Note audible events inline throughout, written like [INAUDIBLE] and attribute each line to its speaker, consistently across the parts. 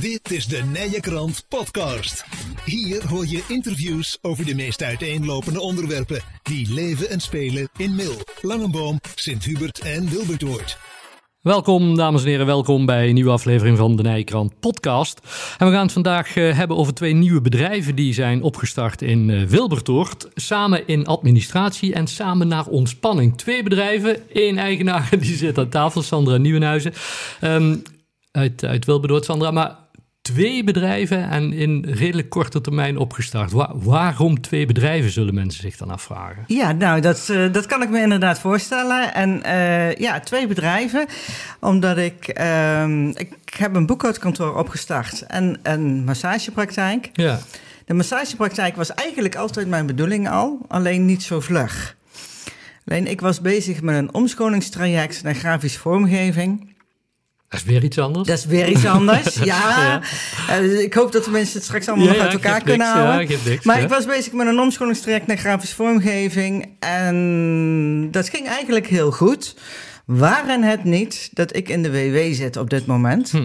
Speaker 1: Dit is de Nije Krant Podcast. Hier hoor je interviews over de meest uiteenlopende onderwerpen die leven en spelen in Mil, Langenboom, Sint-Hubert en Wilbertoort.
Speaker 2: Welkom, dames en heren. Welkom bij een nieuwe aflevering van de Nijkrant podcast. En we gaan het vandaag uh, hebben over twee nieuwe bedrijven die zijn opgestart in uh, Wilbertoort. Samen in administratie en samen naar ontspanning. Twee bedrijven, één eigenaar, [LAUGHS] die zit aan tafel, Sandra Nieuwenhuizen. Um, uit, uit Wilbertoort, Sandra. Maar twee bedrijven en in redelijk korte termijn opgestart. Wa waarom twee bedrijven, zullen mensen zich dan afvragen?
Speaker 3: Ja, nou, dat, uh, dat kan ik me inderdaad voorstellen. En uh, ja, twee bedrijven, omdat ik... Uh, ik heb een boekhoudkantoor opgestart en een massagepraktijk.
Speaker 2: Ja.
Speaker 3: De massagepraktijk was eigenlijk altijd mijn bedoeling al, alleen niet zo vlug. Alleen ik was bezig met een omscholingstraject naar grafische vormgeving...
Speaker 2: Dat is weer iets anders.
Speaker 3: Dat is weer iets anders, [LAUGHS] ja. ja. Uh, ik hoop dat de mensen het straks allemaal ja, nog uit elkaar kunnen
Speaker 2: niks,
Speaker 3: houden.
Speaker 2: Ja, niks,
Speaker 3: maar ik was bezig met een omscholingstraject naar grafische vormgeving. En dat ging eigenlijk heel goed. Waren het niet dat ik in de WW zit op dit moment.
Speaker 2: Hm.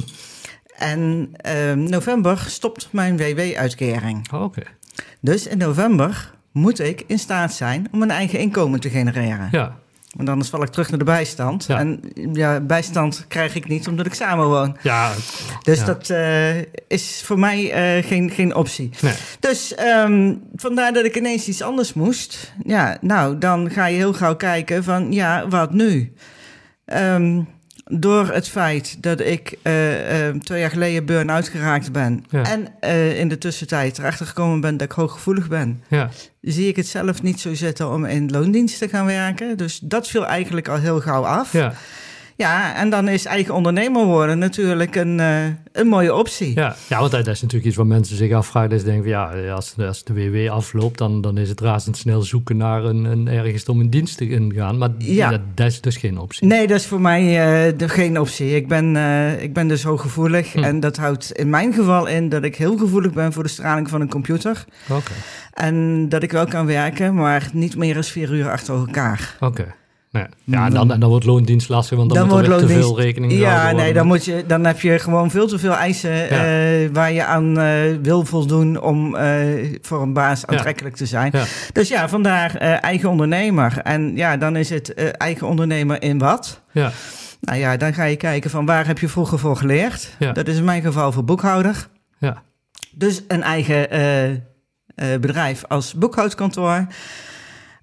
Speaker 3: En uh, november stopt mijn WW-uitkering.
Speaker 2: Oh, Oké. Okay.
Speaker 3: Dus in november moet ik in staat zijn om een eigen inkomen te genereren.
Speaker 2: Ja.
Speaker 3: Want anders val ik terug naar de bijstand.
Speaker 2: Ja.
Speaker 3: En ja, bijstand krijg ik niet omdat ik samenwoon.
Speaker 2: Ja.
Speaker 3: Dus
Speaker 2: ja.
Speaker 3: dat uh, is voor mij uh, geen, geen optie.
Speaker 2: Nee.
Speaker 3: Dus um, vandaar dat ik ineens iets anders moest. Ja, nou, dan ga je heel gauw kijken van, ja, wat nu? Um, door het feit dat ik uh, uh, twee jaar geleden burn-out geraakt ben...
Speaker 2: Ja.
Speaker 3: en uh, in de tussentijd erachter gekomen ben dat ik hooggevoelig ben...
Speaker 2: Ja.
Speaker 3: zie ik het zelf niet zo zitten om in loondienst te gaan werken. Dus dat viel eigenlijk al heel gauw af.
Speaker 2: Ja.
Speaker 3: Ja, en dan is eigen ondernemer worden natuurlijk een, uh, een mooie optie.
Speaker 2: Ja. ja, want dat is natuurlijk iets wat mensen zich afvragen. Dat ze denken, van, ja, als, als de WW afloopt, dan, dan is het razendsnel zoeken naar een, een ergens om een dienst te gaan. Maar
Speaker 3: Ja.
Speaker 2: dat, dat is dus geen optie.
Speaker 3: Nee, dat is voor mij uh, geen optie. Ik ben, uh, ik ben dus hooggevoelig.
Speaker 2: Hm.
Speaker 3: En dat houdt in mijn geval in dat ik heel gevoelig ben voor de straling van een computer.
Speaker 2: Oké, okay.
Speaker 3: En dat ik wel kan werken, maar niet meer dan vier uur achter elkaar.
Speaker 2: oké. Okay. Nee. Ja, en dan, en dan wordt loondienst lastig, want dan,
Speaker 3: Dan
Speaker 2: moet er
Speaker 3: wordt
Speaker 2: weer te
Speaker 3: loondienst-
Speaker 2: veel rekening
Speaker 3: Ja, nee, dan, moet je, dan heb je gewoon veel te veel eisen
Speaker 2: Ja.
Speaker 3: eh, waar je aan eh, wil voldoen om eh, voor een baas aantrekkelijk te zijn.
Speaker 2: Ja.
Speaker 3: Dus ja, vandaar eh, eigen ondernemer. En ja, dan is het eh, eigen ondernemer in wat?
Speaker 2: Ja,
Speaker 3: Nou ja, dan ga je kijken van waar heb je vroeger voor geleerd?
Speaker 2: Ja.
Speaker 3: Dat is in mijn geval voor boekhouder.
Speaker 2: ja,
Speaker 3: Dus een eigen eh, eh, bedrijf als boekhoudkantoor.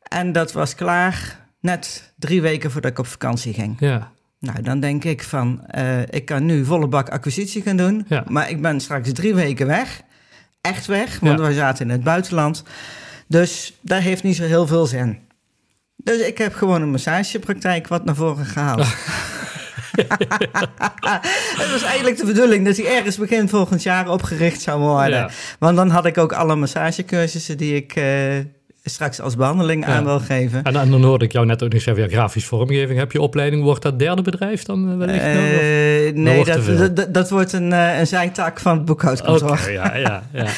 Speaker 3: En dat was klaar net drie weken voordat ik op vakantie ging.
Speaker 2: ja,
Speaker 3: Nou, dan denk ik van, eh, ik kan nu volle bak acquisitie gaan doen.
Speaker 2: Ja.
Speaker 3: Maar ik ben straks drie weken weg. Echt weg, want
Speaker 2: Ja.
Speaker 3: wij zaten in het buitenland. Dus daar heeft niet zo heel veel zin. Dus ik heb gewoon een massagepraktijk wat naar voren gehaald. [LAUGHS] [LAUGHS] Het was eigenlijk de bedoeling dat hij ergens begin volgend jaar opgericht zou worden.
Speaker 2: Ja.
Speaker 3: Want dan had ik ook alle massagecursussen die ik eh, straks als behandeling aan wil geven.
Speaker 2: En, en dan hoorde ik jou net ook nog zeggen, ja, grafisch vormgeving heb je opleiding. Wordt dat derde bedrijf dan eh, wellicht?
Speaker 3: Eh, nee, dat, dat, dat wordt een, eh, een zijtak van het boekhoudkantoor.
Speaker 2: Oké, ja, ja, ja. [LAUGHS]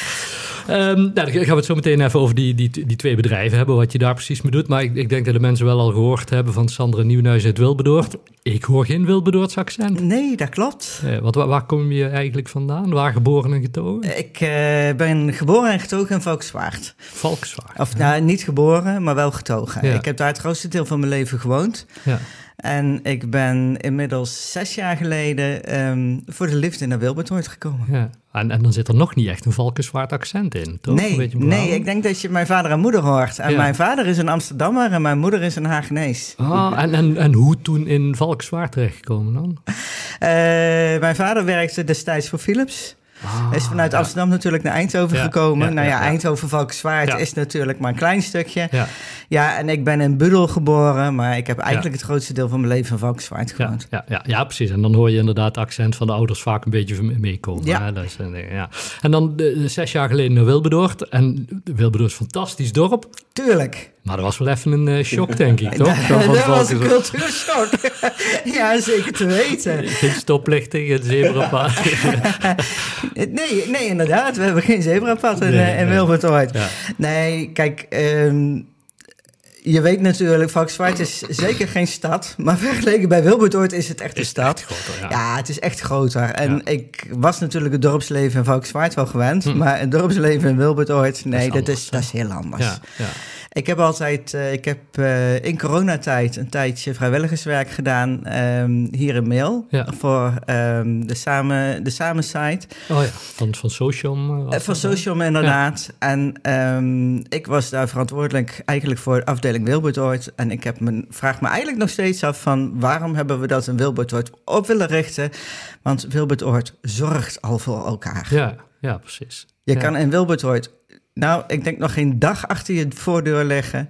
Speaker 2: Ehm, nou, dan gaan we het zo meteen even over die, die, die twee bedrijven hebben, wat je daar precies mee doet. Maar ik, ik denk dat de mensen wel al gehoord hebben van Sandra Nieuwenhuis uit Wilbedoord. Ik hoor geen Wilbedoords accent.
Speaker 3: Nee, dat klopt.
Speaker 2: Eh, wat, waar, waar kom je eigenlijk vandaan? Waar geboren en getogen?
Speaker 3: Ik eh, ben geboren en getogen in Valkenswaard.
Speaker 2: Valkenswaard.
Speaker 3: Of nou, niet geboren, maar wel getogen.
Speaker 2: Ja.
Speaker 3: Ik heb daar het grootste deel van mijn leven gewoond.
Speaker 2: Ja.
Speaker 3: En ik ben inmiddels zes jaar geleden ehm, voor de liefde naar Wilbertoort gekomen.
Speaker 2: Ja. En, en dan zit er nog niet echt een Valkenswaard accent in, toch?
Speaker 3: Nee, nee, ik denk dat je mijn vader en moeder hoort. En
Speaker 2: Ja.
Speaker 3: mijn vader is een Amsterdammer en mijn moeder is een Hagenees.
Speaker 2: Ah, en, en, en hoe toen in Valkenswaard terechtgekomen dan?
Speaker 3: Eh, mijn vader werkte destijds voor Philips.
Speaker 2: Ah,
Speaker 3: Hij is vanuit
Speaker 2: ja.
Speaker 3: Amsterdam natuurlijk naar Eindhoven
Speaker 2: Ja,
Speaker 3: gekomen.
Speaker 2: ja,
Speaker 3: nou ja. Eindhoven-Valkenswaard
Speaker 2: Ja.
Speaker 3: is natuurlijk maar een klein stukje.
Speaker 2: Ja,
Speaker 3: Ja, en ik ben in Budel geboren, maar ik heb eigenlijk het grootste deel van mijn leven in Valkenswaard gewoond.
Speaker 2: ja, ja, ja, precies. En dan hoor je inderdaad het accent van de ouders vaak een beetje meekomen.
Speaker 3: Ja.
Speaker 2: Dat is ja. En dan eh, zes jaar geleden naar Wilbedoord. En Wilbedoord is een fantastisch dorp.
Speaker 3: Tuurlijk.
Speaker 2: Maar dat was wel even een eh, shock, denk ik, [LAUGHS] toch?
Speaker 3: dat
Speaker 2: Van
Speaker 3: was een cultuurshock. [LAUGHS] ja, zeker te weten. [LAUGHS]
Speaker 2: Geen stoplichting, geen zebrapad.
Speaker 3: Nee, nee, inderdaad. We hebben geen zebrapad in,
Speaker 2: Nee,
Speaker 3: eh, in. Wilbertoord.
Speaker 2: Ja.
Speaker 3: Nee, kijk, ehm, je weet natuurlijk, Valkswaard is zeker geen stad. Maar vergeleken bij Wilbertoort is het echt een
Speaker 2: Is
Speaker 3: stad.
Speaker 2: echt groter, ja.
Speaker 3: Ja, het is echt groter. En
Speaker 2: Ja.
Speaker 3: ik was natuurlijk het dorpsleven in Valkswaard wel gewend. Maar het dorpsleven in Wilbertoort, nee, dat is, dat is heel anders.
Speaker 2: Ja, ja.
Speaker 3: Ik heb altijd, eh, ik heb eh, in coronatijd een tijdje vrijwilligerswerk gedaan ehm, hier in Mail.
Speaker 2: Ja.
Speaker 3: Voor ehm, de, samen, de Samen site.
Speaker 2: Oh ja, van, van Socium. eh,
Speaker 3: Van? Socium inderdaad. En ehm, ik was daar verantwoordelijk eigenlijk voor de afdeling Wilbertoort. En ik heb me, vraag me eigenlijk nog steeds af van waarom hebben we dat in Wilbertoort op willen richten? Want Wilbertoort zorgt al voor elkaar.
Speaker 2: Ja, ja, precies.
Speaker 3: Je
Speaker 2: Ja.
Speaker 3: kan in Wilbertoort, nou ik denk nog geen dag achter je voordeur leggen.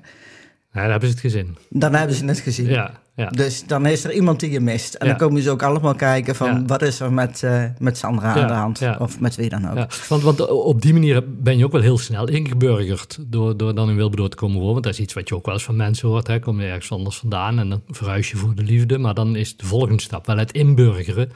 Speaker 2: Ja, daar hebben ze het gezin.
Speaker 3: Dan hebben ze het gezien.
Speaker 2: Ja, ja.
Speaker 3: Dus dan is er iemand die je mist. En
Speaker 2: Ja.
Speaker 3: dan komen ze ook allemaal kijken van
Speaker 2: Ja.
Speaker 3: wat is er met, eh, met Sandra aan de hand. Of met wie dan ook.
Speaker 2: Want, want op die manier ben je ook wel heel snel ingeburgerd door, door dan in Wilberdoor te komen wonen. Want dat is iets wat je ook wel eens van mensen hoort. Hè. Kom je ergens anders vandaan en dan verhuis je voor de liefde. Maar dan is de volgende stap wel het inburgeren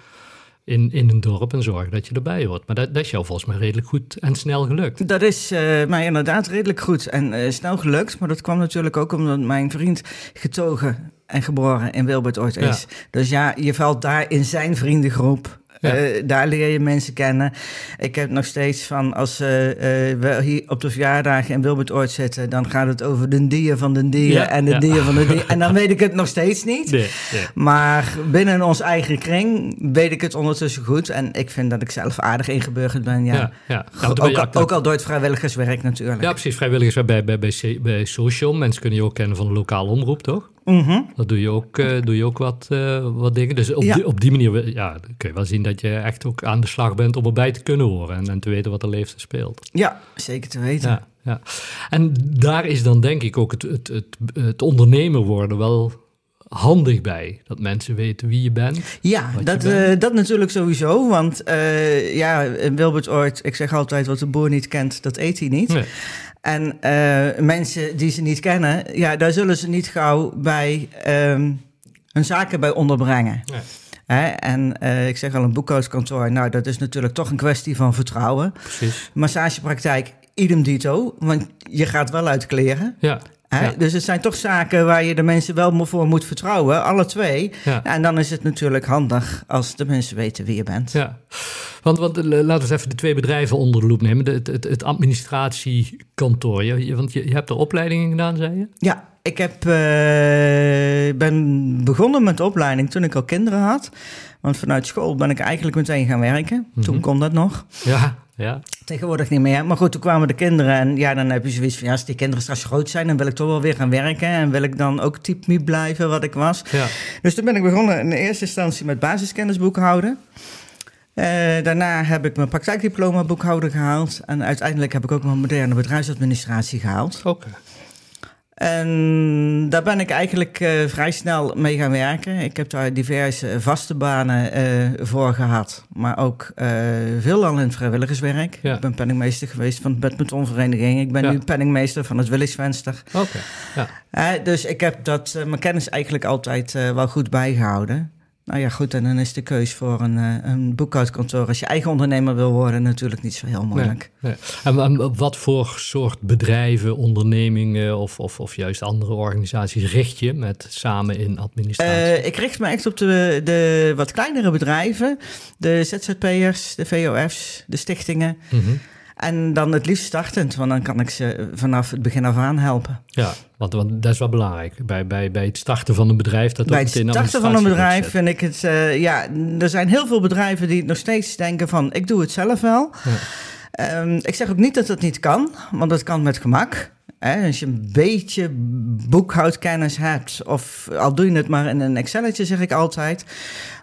Speaker 2: in, in een dorp en zorgen dat je erbij hoort. Maar dat, dat is jou volgens mij redelijk goed en snel gelukt.
Speaker 3: Dat is eh, mij inderdaad redelijk goed en eh, snel gelukt. Maar dat kwam natuurlijk ook omdat mijn vriend getogen en geboren in Wilbertoort is. Dus ja, je valt daar in zijn vriendengroep.
Speaker 2: Ja.
Speaker 3: Eh, daar leer je mensen kennen. Ik heb nog steeds van als eh, eh, we hier op de verjaardagen in Wilbertoort zitten, dan gaat het over de dier van de dieren
Speaker 2: Ja,
Speaker 3: en de
Speaker 2: ja.
Speaker 3: dier van de dier. [LAUGHS] En dan weet ik het nog steeds niet.
Speaker 2: Nee, nee.
Speaker 3: Maar binnen ons eigen kring weet ik het ondertussen goed. En ik vind dat ik zelf aardig ingeburgerd ben. Ja.
Speaker 2: Ja, ben
Speaker 3: ook, al, ook al door het vrijwilligerswerk natuurlijk.
Speaker 2: Ja, precies. Vrijwilligers bij, bij, bij, bij Social. Mensen kunnen je ook kennen van de lokale omroep, toch?
Speaker 3: Mhm.
Speaker 2: Dat doe je ook, eh, doe je ook wat, eh, wat dingen. Dus op,
Speaker 3: Ja.
Speaker 2: die, op die manier ja, kun je wel zien dat je echt ook aan de slag bent om erbij te kunnen horen. En, en te weten wat er leeft en speelt.
Speaker 3: Ja, zeker te weten.
Speaker 2: Ja, ja. En daar is dan denk ik ook het, het, het, het ondernemer worden wel handig bij. Dat mensen weten wie je bent.
Speaker 3: Ja,
Speaker 2: je
Speaker 3: dat,
Speaker 2: bent.
Speaker 3: eh, dat natuurlijk sowieso. Want eh, ja, in Wilbertoort, ik zeg altijd, wat de boer niet kent, dat eet hij niet.
Speaker 2: Nee.
Speaker 3: En eh, mensen die ze niet kennen, ja, daar zullen ze niet gauw bij ehm, hun zaken bij onderbrengen.
Speaker 2: Nee.
Speaker 3: Hè? En ik zeg al, een boekhoudkantoor, nou, dat is natuurlijk toch een kwestie van vertrouwen.
Speaker 2: Precies.
Speaker 3: Massagepraktijk, idem dito, want je gaat wel uit kleren.
Speaker 2: Ja.
Speaker 3: Hè? Dus het zijn toch zaken waar je de mensen wel voor moet vertrouwen, alle twee.
Speaker 2: Ja.
Speaker 3: En dan is het natuurlijk handig als de mensen weten wie je bent.
Speaker 2: Ja, want, want eh, laten we eens even de twee bedrijven onder de loep nemen. De- Het, het, het administratiekantoor. Je, want je, je hebt er opleidingen gedaan, zei je?
Speaker 3: Ja, ik heb, eh, ben begonnen met de opleiding toen ik al kinderen had. Want vanuit school ben ik eigenlijk meteen gaan werken. Toen kon dat nog.
Speaker 2: Ja, ja.
Speaker 3: Tegenwoordig niet meer. Maar goed, toen kwamen de kinderen. En ja, dan heb je zoiets van... Ja, als die kinderen straks groot zijn... dan wil ik toch wel weer gaan werken. En wil ik dan ook typemiep blijven wat ik was.
Speaker 2: ja.
Speaker 3: Dus toen ben ik begonnen in eerste instantie met basiskennis boekhouden. Eh, daarna heb ik mijn praktijkdiploma boekhouden gehaald. En uiteindelijk heb ik ook mijn moderne bedrijfsadministratie gehaald.
Speaker 2: Oké.
Speaker 3: En daar ben ik eigenlijk eh, vrij snel mee gaan werken. Ik heb daar diverse vaste banen eh, voor gehad. Maar ook eh veelal in het vrijwilligerswerk.
Speaker 2: Ja.
Speaker 3: Ik ben penningmeester geweest van de badmintonvereniging. Ik ben
Speaker 2: Ja.
Speaker 3: nu penningmeester van het Willisvenster.
Speaker 2: Oké. Ja.
Speaker 3: Dus ik heb dat, mijn kennis eigenlijk altijd wel goed bijgehouden. Nou ja, goed, en dan is de keus voor een, eh, een boekhoudkantoor... als je eigen ondernemer wil worden natuurlijk niet zo heel moeilijk.
Speaker 2: Nee. En wat voor soort bedrijven, ondernemingen of, of, of juist andere organisaties richt je met samen in administratie?
Speaker 3: Eh, ik richt me echt op de, de wat kleinere bedrijven. De ZZP'ers, de VOF's, de stichtingen.
Speaker 2: Mhm.
Speaker 3: En dan het liefst startend, want dan kan ik ze vanaf het begin af aan helpen.
Speaker 2: Ja, want, want dat is wel belangrijk. Bij, bij, bij het starten van een bedrijf... Dat
Speaker 3: Bij het starten van een bedrijf vind ik het... eh, ja, er zijn heel veel bedrijven die nog steeds denken van... ik doe het zelf wel.
Speaker 2: Ja.
Speaker 3: Ehm, ik zeg ook niet dat dat niet kan, want dat kan met gemak. Hè, als je een beetje boekhoudkennis hebt, of al doe je het maar in een Excelletje, zeg ik altijd.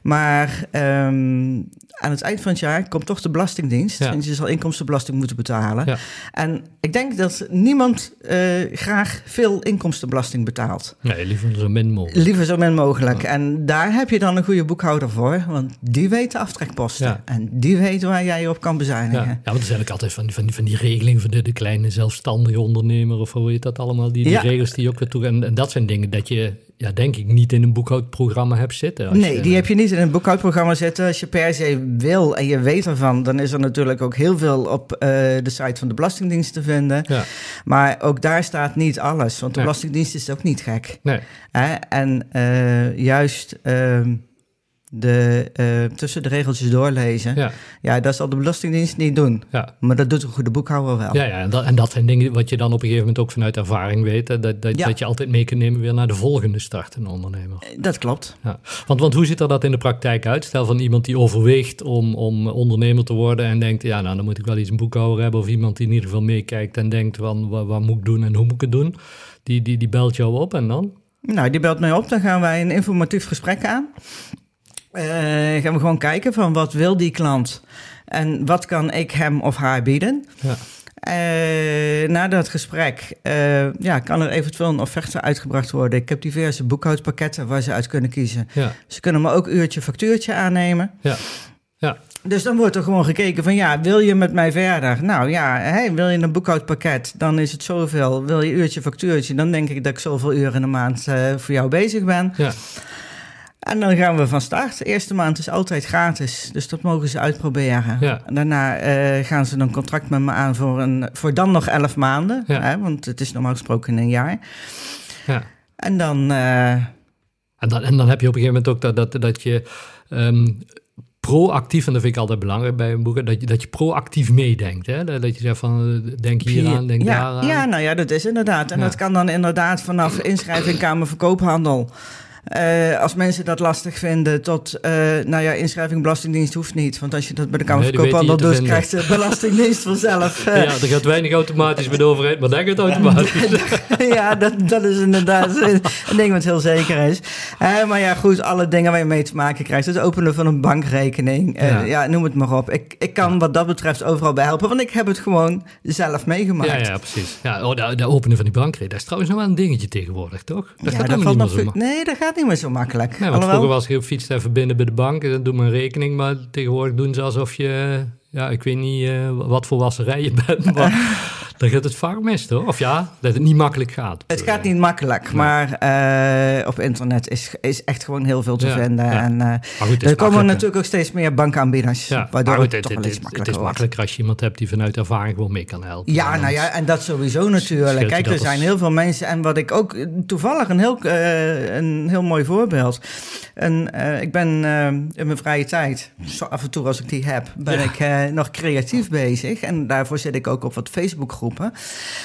Speaker 3: Maar ehm, aan het eind van het jaar komt toch de Belastingdienst.
Speaker 2: Ja.
Speaker 3: En je zal inkomstenbelasting moeten betalen.
Speaker 2: Ja.
Speaker 3: En ik denk dat niemand eh, graag veel inkomstenbelasting betaalt.
Speaker 2: Nee, liever zo min mogelijk.
Speaker 3: Liever zo min mogelijk. En daar heb je dan een goede boekhouder voor. Want die weet de aftrekposten. En die weet waar jij je op kan bezuinigen.
Speaker 2: ja, want er zijn ook altijd van die, van die, van die regelingen voor de, de kleine zelfstandige ondernemer of hoe heet dat allemaal, die, regels die je ook weer toe. En, en dat zijn dingen dat je ja, denk ik niet in een boekhoudprogramma hebt zitten. Als
Speaker 3: Nee,
Speaker 2: je-
Speaker 3: die heb je niet in een boekhoudprogramma zitten. Als je per se wil en je weet ervan, dan is er natuurlijk ook heel veel op eh, de site van de Belastingdienst te vinden.
Speaker 2: Ja,
Speaker 3: Maar ook daar staat niet alles, want de
Speaker 2: Nee.
Speaker 3: Belastingdienst is ook niet gek.
Speaker 2: nee.
Speaker 3: Hè? En eh, juist ehm, de, eh, tussen de regeltjes doorlezen, ja.
Speaker 2: Ja,
Speaker 3: dat zal de Belastingdienst niet doen.
Speaker 2: ja.
Speaker 3: Maar dat doet een goede boekhouder wel.
Speaker 2: Ja, ja en, dat, en dat zijn dingen wat je dan op een gegeven moment ook vanuit ervaring weet. hè, Dat, dat,
Speaker 3: Ja.
Speaker 2: dat je altijd mee kunt nemen weer naar de volgende start, een ondernemer.
Speaker 3: Dat klopt.
Speaker 2: Ja. Want, want hoe ziet er dat in de praktijk uit? Stel van iemand die overweegt om, om ondernemer te worden en denkt, ja, nou dan moet ik wel iets een boekhouder hebben. Of iemand die in ieder geval meekijkt en denkt, van, wat, wat moet ik doen en hoe moet ik het doen? Die, die, die belt jou op en dan?
Speaker 3: Nou, die belt mij op, dan gaan wij een informatief gesprek aan. Eh, gaan we gewoon kijken van wat wil die klant en wat kan ik hem of haar bieden.
Speaker 2: Ja.
Speaker 3: Eh, na dat gesprek eh, ja, kan er eventueel een offerte uitgebracht worden. Ik heb diverse boekhoudpakketten waar ze uit kunnen kiezen.
Speaker 2: Ja,
Speaker 3: Ze kunnen me ook uurtje factuurtje aannemen.
Speaker 2: ja, ja,
Speaker 3: Dus dan wordt er gewoon gekeken van ja, wil je met mij verder? Nou ja, wil je een boekhoudpakket, dan is het zoveel. Wil je uurtje factuurtje, dan denk ik dat ik zoveel uren in de maand voor jou bezig ben.
Speaker 2: ja.
Speaker 3: En dan gaan we van start. De eerste maand is altijd gratis, dus dat mogen ze uitproberen.
Speaker 2: Ja.
Speaker 3: En daarna eh, gaan ze een contract met me aan voor, een, voor dan nog elf maanden.
Speaker 2: Ja.
Speaker 3: Hè, want het is normaal gesproken een jaar.
Speaker 2: ja.
Speaker 3: En dan, eh,
Speaker 2: En dan, en dan heb je op een gegeven moment ook dat, dat, dat je ehm, proactief, en dat vind ik altijd belangrijk bij een boek, dat je, dat je proactief meedenkt. Hè? Dat, je zegt van, eh, denk hier aan, denk
Speaker 3: ja,
Speaker 2: daar aan.
Speaker 3: ja, nou ja, dat is inderdaad. En
Speaker 2: Ja.
Speaker 3: dat kan dan inderdaad vanaf inschrijving Kamer Verkoophandel. Eh, als mensen dat lastig vinden, tot, eh, nou ja, inschrijving Belastingdienst hoeft niet. Want als je dat bij de Kamer
Speaker 2: Nee, je te
Speaker 3: doet, krijgt de Belastingdienst vanzelf. [LAUGHS] eh,
Speaker 2: Ja, er gaat weinig automatisch bij de overheid, maar dat gaat automatisch. [LAUGHS]
Speaker 3: ja, dat, dat is inderdaad [LAUGHS] een ding wat heel zeker is. Maar ja, goed, alle dingen waar je mee te maken krijgt. Het openen van een bankrekening.
Speaker 2: Ja.
Speaker 3: ja. noem het maar op. Ik, ik kan wat dat betreft overal bij helpen, want ik heb het gewoon zelf meegemaakt.
Speaker 2: Ja, ja, precies. Ja, oh, de openen van die bankrekening, dat is trouwens nog wel een dingetje tegenwoordig, toch? Dat
Speaker 3: Ja,
Speaker 2: gaat
Speaker 3: dat
Speaker 2: niet meer zo
Speaker 3: Nee, dat gaat niet meer zo makkelijk.
Speaker 2: Nee, want
Speaker 3: Alhoewel-
Speaker 2: vroeger was je fietst even binnen bij de bank en dan doe maar een rekening. Maar tegenwoordig doen ze alsof je, ja, ik weet niet eh, wat voor wasserij je [LAUGHS] bent. Maar dan gaat het vaak mis, toch? Of ja, dat het niet makkelijk gaat.
Speaker 3: Het gaat niet makkelijk, maar eh, op internet is, is echt gewoon heel veel te
Speaker 2: Ja,
Speaker 3: vinden.
Speaker 2: ja.
Speaker 3: En eh,
Speaker 2: Maar goed,
Speaker 3: er komen natuurlijk ook steeds meer bankaanbieders,
Speaker 2: Ja,
Speaker 3: waardoor
Speaker 2: goed,
Speaker 3: het, toch wel
Speaker 2: het, is makkelijker als je iemand hebt die vanuit ervaring gewoon mee kan helpen.
Speaker 3: Ja, nou ja, en dat sowieso natuurlijk. Kijk, er zijn heel veel mensen. En wat ik ook toevallig een heel, eh, een heel mooi voorbeeld. En, ik ben in mijn vrije tijd, zo af en toe als ik die heb, ben ik nog creatief bezig. En daarvoor zit ik ook op wat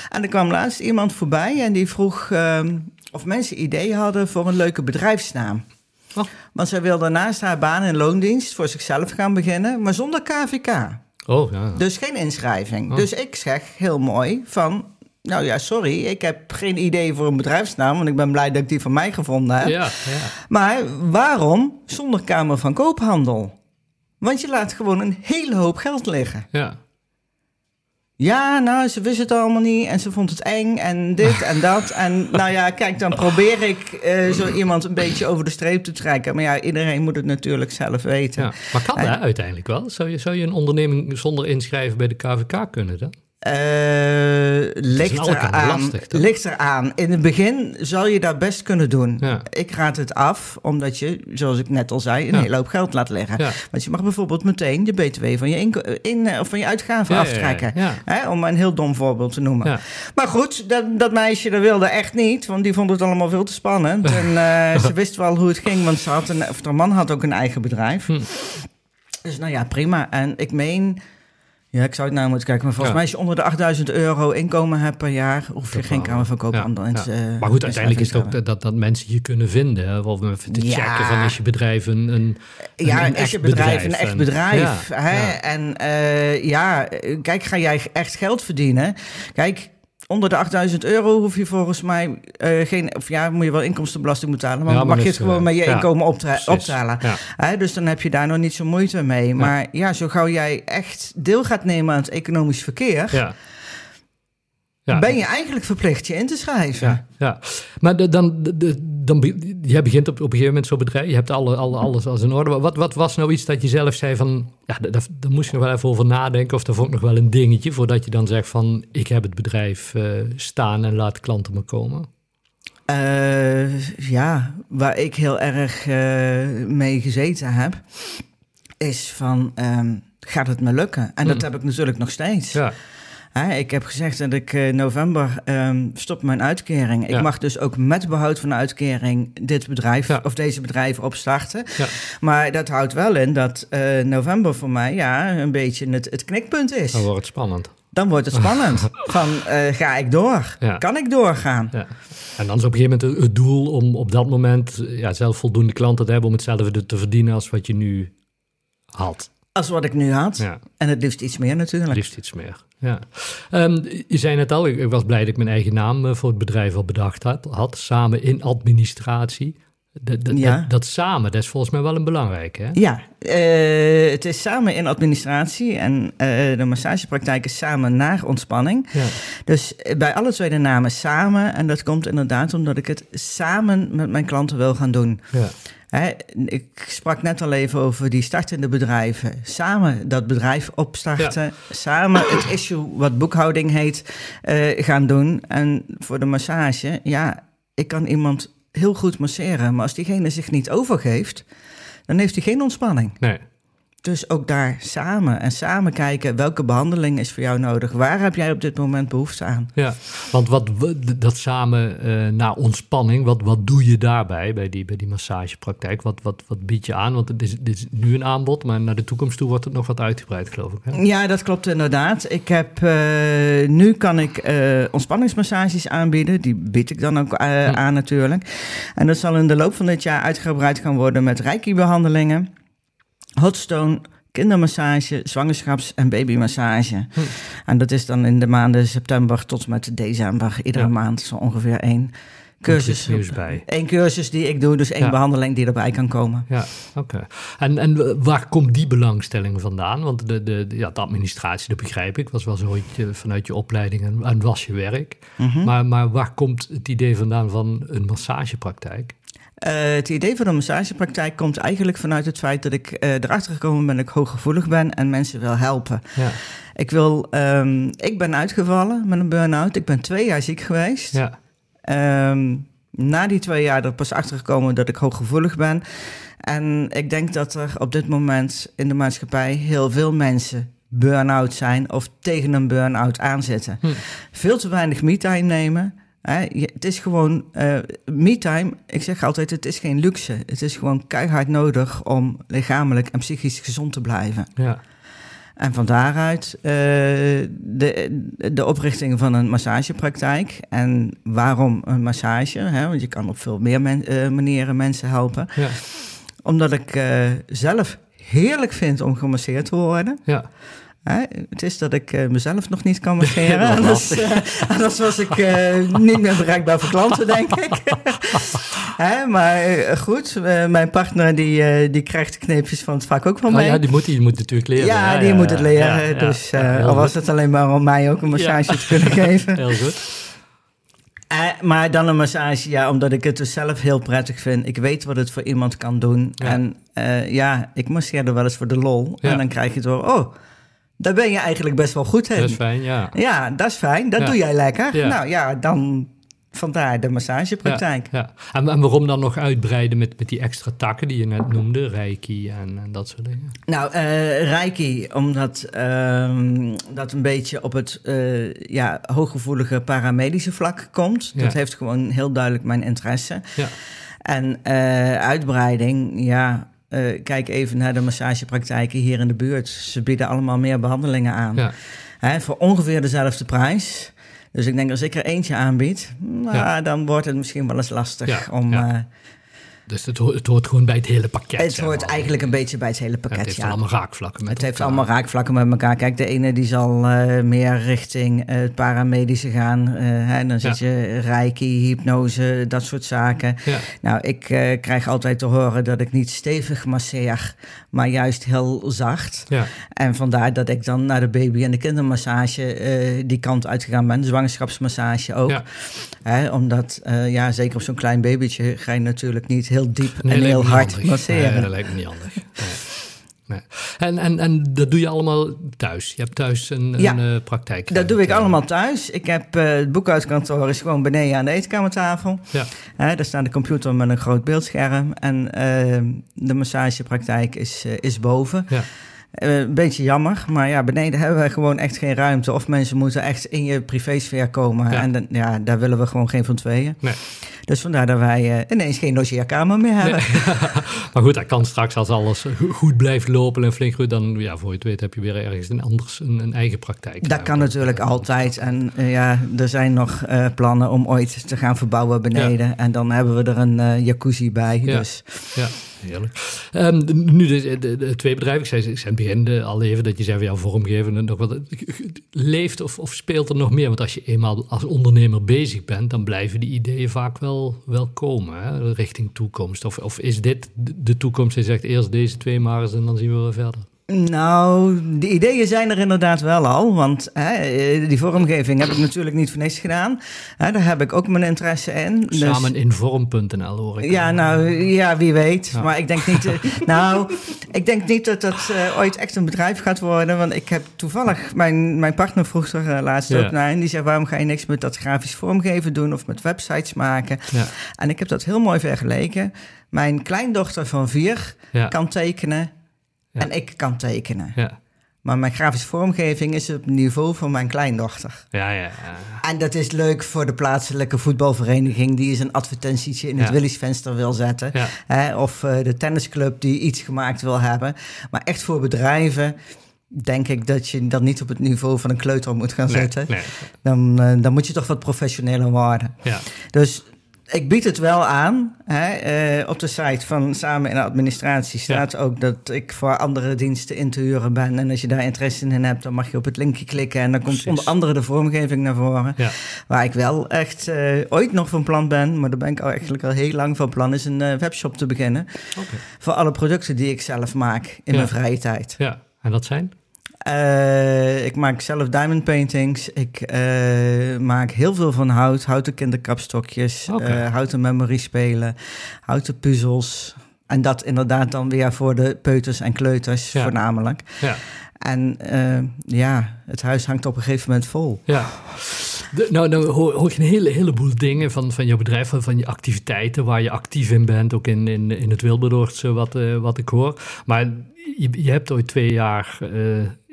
Speaker 3: En er kwam laatst iemand voorbij en die vroeg eh, of mensen ideeën hadden voor een leuke bedrijfsnaam.
Speaker 2: Oh.
Speaker 3: Want zij wilde naast haar baan in loondienst voor zichzelf gaan beginnen, maar zonder KVK.
Speaker 2: Oh, ja.
Speaker 3: Dus geen inschrijving.
Speaker 2: Oh.
Speaker 3: Dus ik zeg heel mooi van... Nou ja, sorry, ik heb geen idee voor een bedrijfsnaam... want ik ben blij dat ik die van mij gevonden heb.
Speaker 2: Ja, ja.
Speaker 3: Maar waarom zonder Kamer van Koophandel? Want je laat gewoon een hele hoop geld liggen.
Speaker 2: ja.
Speaker 3: Ja, nou, ze wist het allemaal niet en ze vond het eng en dit en dat. En [LAUGHS] nou ja, kijk, dan probeer ik eh, zo iemand een beetje over de streep te trekken. Maar ja, iedereen moet het natuurlijk zelf weten.
Speaker 2: ja. Maar kan
Speaker 3: En-
Speaker 2: dat uiteindelijk wel? Zou je, zou je een onderneming zonder inschrijven bij de KVK kunnen dan?
Speaker 3: Eh, ligt, eraan,
Speaker 2: lastig,
Speaker 3: ligt eraan. In het begin zal je dat best kunnen doen.
Speaker 2: Ja.
Speaker 3: Ik raad het af, omdat je, zoals ik net al zei, een
Speaker 2: Ja.
Speaker 3: hele hoop geld laat liggen.
Speaker 2: Ja.
Speaker 3: Want je mag bijvoorbeeld meteen de BTW van je, in, eh, of van je uitgaven aftrekken. Hè, om een heel dom voorbeeld te noemen. Maar goed, dat, dat meisje dat wilde echt niet, want die vond het allemaal veel te spannend. [LAUGHS] En eh, ze wist wel hoe het ging, want ze had een, of haar man had ook een eigen bedrijf.
Speaker 2: Hm.
Speaker 3: Dus nou ja, prima. En ik meen, ja, ik zou het nou moeten kijken, maar volgens
Speaker 2: Ja.
Speaker 3: mij als je onder de 8000 euro inkomen hebt per jaar, hoef je
Speaker 2: Dat
Speaker 3: geen kamer van koophandel.
Speaker 2: ja,
Speaker 3: eh,
Speaker 2: Maar goed, uiteindelijk is het ook dat, dat mensen je kunnen vinden. hè, Of even te checken van is je bedrijf een,
Speaker 3: Ja,
Speaker 2: een
Speaker 3: is je bedrijf, een echt bedrijf? Hè? En eh, ja, kijk, ga jij echt geld verdienen? Kijk, onder de 8000 euro hoef je volgens mij eh, geen... Of ja, moet je wel inkomstenbelasting betalen... maar
Speaker 2: Ja, maar
Speaker 3: mag je het gewoon met je
Speaker 2: ja,
Speaker 3: inkomen.
Speaker 2: Ja.
Speaker 3: Hè, dus dan heb je daar nog niet zo moeite mee. Maar ja, zo gauw jij echt deel gaat nemen aan het economisch verkeer...
Speaker 2: Ja.
Speaker 3: Ben je eigenlijk verplicht je in te schrijven.
Speaker 2: Ja, ja. maar de, dan, de, dan, be- jij begint op, op een gegeven moment zo'n bedrijf, je hebt alle, alle, alles als in orde. Wat, wat was nou iets dat je zelf zei van, ja, daar, daar- daar moest je nog wel even over nadenken of dat vond ik nog wel een dingetje voordat je dan zegt van, ik heb het bedrijf eh, staan en laat klanten me komen.
Speaker 3: Eh, ja, waar ik heel erg eh, mee gezeten heb, is van, ehm, gaat het me lukken? En dat
Speaker 2: Mm.
Speaker 3: heb ik natuurlijk nog steeds.
Speaker 2: Ja,
Speaker 3: Hè, ik heb gezegd dat ik in november ehm, stop mijn uitkering. Ik mag dus ook met behoud van de uitkering dit bedrijf
Speaker 2: Ja.
Speaker 3: of deze bedrijven opstarten.
Speaker 2: ja.
Speaker 3: Maar dat houdt wel in dat eh, november voor mij ja, een beetje het, het knikpunt is.
Speaker 2: dan wordt het spannend.
Speaker 3: Dan wordt het spannend. [LAUGHS] Van eh, ga ik door?
Speaker 2: Ja.
Speaker 3: Kan ik doorgaan?
Speaker 2: Ja. En dan is op een gegeven moment het doel om op dat moment eh, ja, zelf voldoende klanten te hebben om hetzelfde te verdienen als wat je nu had.
Speaker 3: Als wat ik nu had.
Speaker 2: Ja.
Speaker 3: En het liefst iets meer natuurlijk.
Speaker 2: Liefst iets meer. Ja. Ehm, je zei net al, ik, was blij dat ik mijn eigen naam eh, voor het bedrijf al bedacht had. had samen in administratie. Dat, dat,
Speaker 3: Ja.
Speaker 2: dat, dat samen, dat is volgens mij wel een belangrijke. Hè?
Speaker 3: Ja, eh, het is samen in administratie en eh, de massagepraktijk is samen naar ontspanning.
Speaker 2: Ja.
Speaker 3: Dus eh, bij alle twee de namen samen. En dat komt inderdaad omdat ik het samen met mijn klanten wil gaan doen.
Speaker 2: Ja.
Speaker 3: Hè, ik sprak net al even over die startende bedrijven. Samen dat bedrijf opstarten. Samen het issue wat boekhouding heet gaan doen. En voor de massage, ja, ik kan iemand heel goed masseren. Maar als diegene zich niet overgeeft, dan heeft hij geen ontspanning.
Speaker 2: Nee.
Speaker 3: Dus ook daar samen en samen kijken welke behandeling is voor jou nodig. Waar heb jij op dit moment behoefte aan?
Speaker 2: Ja, want wat, dat samen naar ontspanning, wat, wat doe je daarbij, bij die, bij die massagepraktijk? Wat, wat, wat bied je aan? Want het is, dit is nu een aanbod, maar naar de toekomst toe wordt het nog wat uitgebreid, geloof ik. Hè?
Speaker 3: Ja, dat klopt inderdaad. Ik heb, eh, nu kan ik eh, ontspanningsmassages aanbieden. Die bied ik dan ook aan natuurlijk. En dat zal in de loop van dit jaar uitgebreid gaan worden met reiki-behandelingen, hotstone, kindermassage, zwangerschaps- en babymassage.
Speaker 2: Hm.
Speaker 3: En dat is dan in de maanden september tot met december. Iedere
Speaker 2: Ja.
Speaker 3: maand zo ongeveer één cursus.
Speaker 2: bij.
Speaker 3: Eén cursus die ik doe, dus één
Speaker 2: Ja.
Speaker 3: behandeling die erbij kan komen.
Speaker 2: Ja, oké. En, en waar komt die belangstelling vandaan? Want de, de, de- ja, de administratie, dat begrijp ik, was wel zo vanuit je opleiding en, en was je werk.
Speaker 3: Mhm.
Speaker 2: Maar, maar waar komt het idee vandaan van een massagepraktijk?
Speaker 3: Eh, het idee van de massagepraktijk komt eigenlijk vanuit het feit dat ik eh, erachter gekomen ben dat ik hooggevoelig ben en mensen wil helpen.
Speaker 2: Ja,
Speaker 3: Ik, wil, ehm, ik ben uitgevallen met een burn-out. Ik ben twee jaar ziek geweest.
Speaker 2: ja,
Speaker 3: Ehm, na die twee jaar er pas achter gekomen dat ik hooggevoelig ben. En ik denk dat er op dit moment in de maatschappij heel veel mensen burn-out zijn of tegen een burn-out aanzitten.
Speaker 2: Hm.
Speaker 3: Veel te weinig me-time nemen. Hè, het is gewoon eh me-time. Ik zeg altijd: het is geen luxe. Het is gewoon keihard nodig om lichamelijk en psychisch gezond te blijven.
Speaker 2: ja.
Speaker 3: En van daaruit eh, de, de oprichting van een massagepraktijk. En waarom een massage? Hè? Want je kan op veel meer men- eh, manieren mensen helpen.
Speaker 2: ja.
Speaker 3: Omdat ik zelf heerlijk vind om gemasseerd te worden.
Speaker 2: ja.
Speaker 3: Hè? Het is dat ik eh, mezelf nog niet kan [LAUGHS] masseren. Anders, eh, anders was ik eh, niet meer bereikbaar voor klanten, denk ik. [LAUGHS] Hè? Maar goed, mijn partner die, die krijgt de kneepjes van het vak ook wel
Speaker 2: Oh
Speaker 3: mee.
Speaker 2: ja, die moet, die moet natuurlijk leren.
Speaker 3: Ja, die moet het leren.
Speaker 2: ja,
Speaker 3: dus al was het alleen maar om mij ook een massage te kunnen [LAUGHS] geven.
Speaker 2: Heel goed.
Speaker 3: Maar dan een massage, ja, omdat ik het dus zelf heel prettig vind. Ik weet wat het voor iemand kan doen.
Speaker 2: Ja.
Speaker 3: En ja, ik masseerde wel eens voor de lol.
Speaker 2: Ja.
Speaker 3: En dan krijg je door, oh, daar ben je eigenlijk best wel goed in.
Speaker 2: Dat is fijn, ja.
Speaker 3: Ja, dat is fijn. Dat
Speaker 2: Ja.
Speaker 3: doe jij lekker.
Speaker 2: Ja.
Speaker 3: Nou ja, dan vandaar de massagepraktijk.
Speaker 2: Ja. En, en waarom dan nog uitbreiden met, met die extra takken die je net noemde, reiki en, en dat soort dingen?
Speaker 3: Nou, eh Reiki, omdat ehm, dat een beetje op het eh, ja, hooggevoelige paramedische vlak komt. Dat heeft gewoon heel duidelijk mijn interesse.
Speaker 2: Ja,
Speaker 3: En eh, uitbreiding, ja, eh, kijk even naar de massagepraktijken hier in de buurt. Ze bieden allemaal meer behandelingen aan.
Speaker 2: ja,
Speaker 3: Hè, voor ongeveer dezelfde prijs. Dus ik denk als ik er eentje aanbied, nou,
Speaker 2: Ja.
Speaker 3: dan wordt het misschien wel eens lastig
Speaker 2: Ja,
Speaker 3: om...
Speaker 2: ja. Dus het, hoort- het hoort gewoon bij het hele pakket.
Speaker 3: het hoort
Speaker 2: maar.
Speaker 3: eigenlijk een beetje bij het hele
Speaker 2: Ja,
Speaker 3: pakket,
Speaker 2: het heeft
Speaker 3: ja.
Speaker 2: allemaal raakvlakken met
Speaker 3: Het heeft
Speaker 2: elkaar.
Speaker 3: allemaal raakvlakken met elkaar. Kijk, de ene die zal eh, meer richting eh, het paramedische gaan. eh, hè, dan zit je reiki, hypnose, dat soort zaken.
Speaker 2: Ja,
Speaker 3: Nou, ik krijg altijd te horen dat ik niet stevig masseer, maar juist heel zacht.
Speaker 2: ja,
Speaker 3: En vandaar dat ik dan naar de baby- en de kindermassage die kant uitgegaan ben. Zwangerschapsmassage ook.
Speaker 2: ja.
Speaker 3: Hè, omdat, ja, zeker op zo'n klein babytje ga je natuurlijk niet heel diep
Speaker 2: Nee,
Speaker 3: en heel hard
Speaker 2: handig.
Speaker 3: masseren.
Speaker 2: Nee, dat lijkt me niet handig. Nee. En, en, en dat doe je allemaal thuis? Je hebt thuis een,
Speaker 3: Ja.
Speaker 2: een eh, praktijk?
Speaker 3: Dat doe ik allemaal thuis. Ik heb eh, het boekhoudkantoor is gewoon beneden aan de eetkamertafel.
Speaker 2: Ja.
Speaker 3: Daar staat de computer met een groot beeldscherm. En eh, de massagepraktijk is, is boven.
Speaker 2: Ja.
Speaker 3: Een beetje jammer, maar ja, beneden hebben we gewoon echt geen ruimte. Of mensen moeten echt in je privésfeer komen.
Speaker 2: Ja.
Speaker 3: En dan, ja, daar willen we gewoon geen van tweeën.
Speaker 2: Nee.
Speaker 3: Dus vandaar dat wij eh, ineens geen logeerkamer meer hebben. [LAUGHS]
Speaker 2: Maar goed, dat kan straks als alles go- goed blijft lopen en flink goed. Dan, ja, voor je het weet, heb je weer ergens een anders een, een eigen praktijk.
Speaker 3: Dat kan natuurlijk altijd. En eh, ja, er zijn nog eh, plannen om ooit te gaan verbouwen beneden. En dan hebben we er een jacuzzi bij.
Speaker 2: Ja.
Speaker 3: Dus
Speaker 2: Ja, heerlijk. Ehm, nu de, de, de twee bedrijven. Ik zei, ik zei in het begin al even dat je zei van ja, vormgeven en nog wat. Leeft of, of speelt er nog meer? Want als je eenmaal als ondernemer bezig bent, dan blijven die ideeën vaak wel, wel komen hè, richting toekomst. Of, of is dit de toekomst? Je zegt eerst deze twee maar en dan zien we wel verder.
Speaker 3: Nou, de ideeën zijn er inderdaad wel al. Want hè, eh, die vormgeving heb ik natuurlijk niet voor niks gedaan. Hè, daar heb ik ook mijn interesse in. Dus-
Speaker 2: Samen in vorm.nl hoor ik.
Speaker 3: Ja,
Speaker 2: al.
Speaker 3: nou, ja, wie weet.
Speaker 2: Ja.
Speaker 3: Maar ik denk niet, eh, [LAUGHS] nou, ik denk niet dat dat eh, ooit echt een bedrijf gaat worden. Want ik heb toevallig, mijn, mijn partner vroeg er laatst ook naar. En die zei, waarom ga je niks met dat grafisch vormgeven doen of met websites maken?
Speaker 2: Ja,
Speaker 3: En ik heb dat heel mooi vergeleken. Mijn kleindochter van vier
Speaker 2: ja,
Speaker 3: kan tekenen
Speaker 2: Ja.
Speaker 3: en ik kan tekenen.
Speaker 2: ja,
Speaker 3: Maar mijn grafische vormgeving is op het niveau van mijn kleindochter.
Speaker 2: ja, ja, ja.
Speaker 3: En dat is leuk voor de plaatselijke voetbalvereniging... die eens een advertentietje in het
Speaker 2: Ja.
Speaker 3: Willysvenster wil zetten.
Speaker 2: Ja.
Speaker 3: Hè, of eh, de tennisclub die iets gemaakt wil hebben. Maar echt voor bedrijven denk ik dat je dat niet op het niveau van een kleuter moet gaan
Speaker 2: Nee,
Speaker 3: zetten.
Speaker 2: nee,
Speaker 3: Dan, eh, dan moet je toch wat professioneler worden.
Speaker 2: ja,
Speaker 3: Dus ik bied het wel aan. Hè? eh, op de site van Samen in de Administratie staat ook dat ik voor andere diensten in te huren ben. En als je daar interesse in hebt, dan mag je op het linkje klikken. En dan komt
Speaker 2: Precies.
Speaker 3: onder andere de vormgeving naar voren.
Speaker 2: ja.
Speaker 3: Waar ik wel echt eh, ooit nog van plan ben, maar daar ben ik al eigenlijk al heel lang van plan, is een eh, webshop te beginnen. Voor alle producten die ik zelf maak in
Speaker 2: Ja.
Speaker 3: mijn vrije tijd.
Speaker 2: ja. En dat zijn?
Speaker 3: Eh, ik maak zelf diamond paintings. Ik eh, maak heel veel van hout. Houten kinderkapstokjes. Eh, houten memory spelen. Houten puzzels. En dat inderdaad dan weer voor de peuters en kleuters
Speaker 2: Ja.
Speaker 3: voornamelijk.
Speaker 2: Ja.
Speaker 3: En ja, het huis hangt op een gegeven moment vol.
Speaker 2: Ja. De- nou, nou hoor, hoor je een hele, heleboel dingen van, van jouw bedrijf, van, van je activiteiten, waar je actief in bent, ook in, in, in het Wilberdoordse, wat, wat ik hoor. Maar je, je hebt ooit twee jaar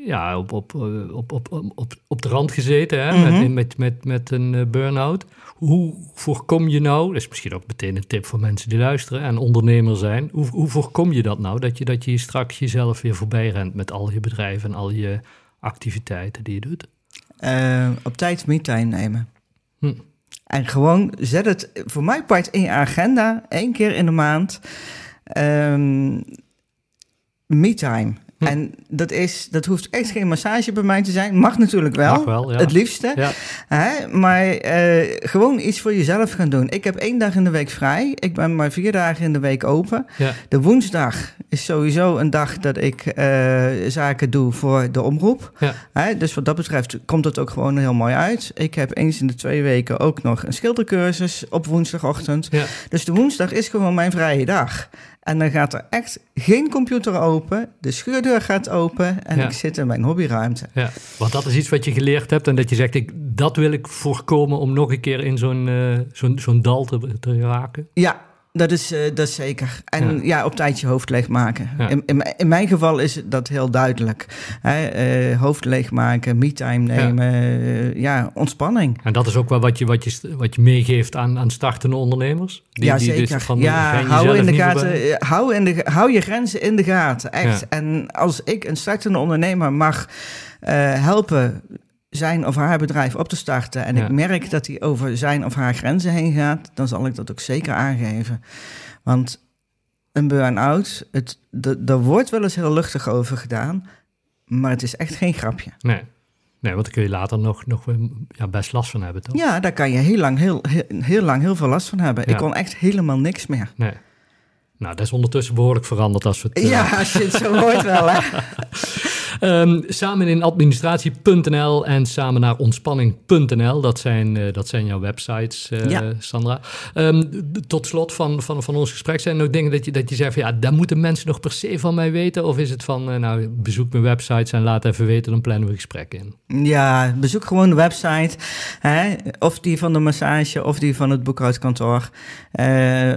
Speaker 2: ja, op, op, eh, op, op, op, op, op de rand gezeten, hè,
Speaker 3: Mhm.
Speaker 2: met, met, met, met een eh, burn-out. Hoe voorkom je nou, dat is misschien ook meteen een tip voor mensen die luisteren en ondernemer zijn, hoe, hoe voorkom je dat nou, dat je, dat je straks jezelf weer voorbij rent met al je bedrijven en al je activiteiten die je doet?
Speaker 3: Eh, op tijd me-time nemen.
Speaker 2: Hm.
Speaker 3: En gewoon zet het voor mij part in je agenda, één keer in de maand. me-time.
Speaker 2: Hm.
Speaker 3: En dat, is, dat hoeft echt geen massage bij mij te zijn. Mag natuurlijk wel.
Speaker 2: Mag wel, ja.
Speaker 3: Het liefste.
Speaker 2: Ja,
Speaker 3: Hè? Maar eh, gewoon iets voor jezelf gaan doen. Ik heb één dag in de week vrij. Ik ben maar vier dagen in de week open.
Speaker 2: ja,
Speaker 3: De woensdag is sowieso een dag dat ik eh, zaken doe voor de omroep.
Speaker 2: ja.
Speaker 3: Hè, dus wat dat betreft komt het ook gewoon heel mooi uit. Ik heb eens in de twee weken ook nog een schildercursus op woensdagochtend.
Speaker 2: ja.
Speaker 3: Dus de woensdag is gewoon mijn vrije dag. En dan gaat er echt geen computer open. De schuurdeur gaat open en
Speaker 2: Ja.
Speaker 3: ik zit in mijn hobbyruimte.
Speaker 2: Ja, want dat is iets wat je geleerd hebt en dat je zegt, ik, dat wil ik voorkomen om nog een keer in zo'n eh, zo'n zo'n dal te, te raken.
Speaker 3: Ja, dat is, eh, dat is zeker. En
Speaker 2: Ja.
Speaker 3: ja, op tijd je hoofd leegmaken.
Speaker 2: Ja.
Speaker 3: In, in, mijn- in mijn geval is dat heel duidelijk. Hè, eh, hoofd leegmaken, me-time nemen, eh, ja, ontspanning.
Speaker 2: En dat is ook wel wat je, wat je, wat je meegeeft aan, aan startende ondernemers. Die,
Speaker 3: ja,
Speaker 2: die dus
Speaker 3: zeker.
Speaker 2: van,
Speaker 3: ja, hou, in de gaten, hou, in de, hou je grenzen in de gaten, echt. En als ik een startende ondernemer mag helpen zijn of haar bedrijf op te starten... en
Speaker 2: Ja.
Speaker 3: ik merk dat hij over zijn of haar grenzen heen gaat... dan zal ik dat ook zeker aangeven. Want een burn-out, daar wordt wel eens heel luchtig over gedaan... maar het is echt geen grapje.
Speaker 2: Nee. nee, want daar kun je later nog, nog ja, best last van hebben, toch?
Speaker 3: Ja, daar kan je heel lang heel, heel, heel lang heel veel last van hebben.
Speaker 2: Ja.
Speaker 3: Ik kon echt helemaal niks meer.
Speaker 2: Nee. Nou, dat is ondertussen behoorlijk veranderd als we het... eh,
Speaker 3: Ja, als je het zo hoort wel, hè? [LAUGHS]
Speaker 2: Um, samen in administratie.nl en samen naar ontspanning.nl. Dat zijn, uh, dat zijn jouw websites, uh, ja. Sandra. Um, tot slot van, van, van ons gesprek zijn er nog dingen dat je, dat je zegt van ja, daar moeten mensen nog per se van mij weten. Of is het van, uh, nou, bezoek mijn websites en laat even weten, dan plannen we gesprek in.
Speaker 3: Ja, bezoek gewoon de website. Hè? Of die van de massage of die van het boekhoudkantoor.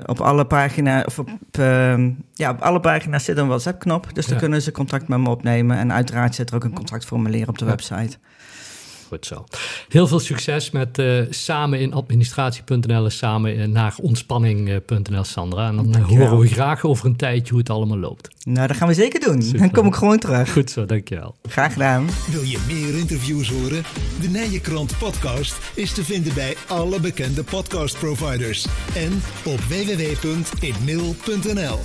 Speaker 3: op alle pagina's, of op, ehm, ja, op alle pagina's zit een WhatsApp-knop. Dus dan kunnen ze contact met me opnemen. En uiteraard zit er ook een contactformulier op de website.
Speaker 2: Goed zo. Heel veel succes met uh, samen in administratie.nl en samen in naar ontspanning.nl, Sandra. En dan dankjewel. horen we graag over een tijdje hoe het allemaal loopt.
Speaker 3: Nou, dat gaan we zeker doen. Super. Dan kom ik gewoon terug.
Speaker 2: Goed zo, dankjewel.
Speaker 3: Graag gedaan.
Speaker 1: Wil je meer interviews horen? De Nijenkrant podcast is te vinden bij alle bekende podcastproviders en op www.inmail.nl.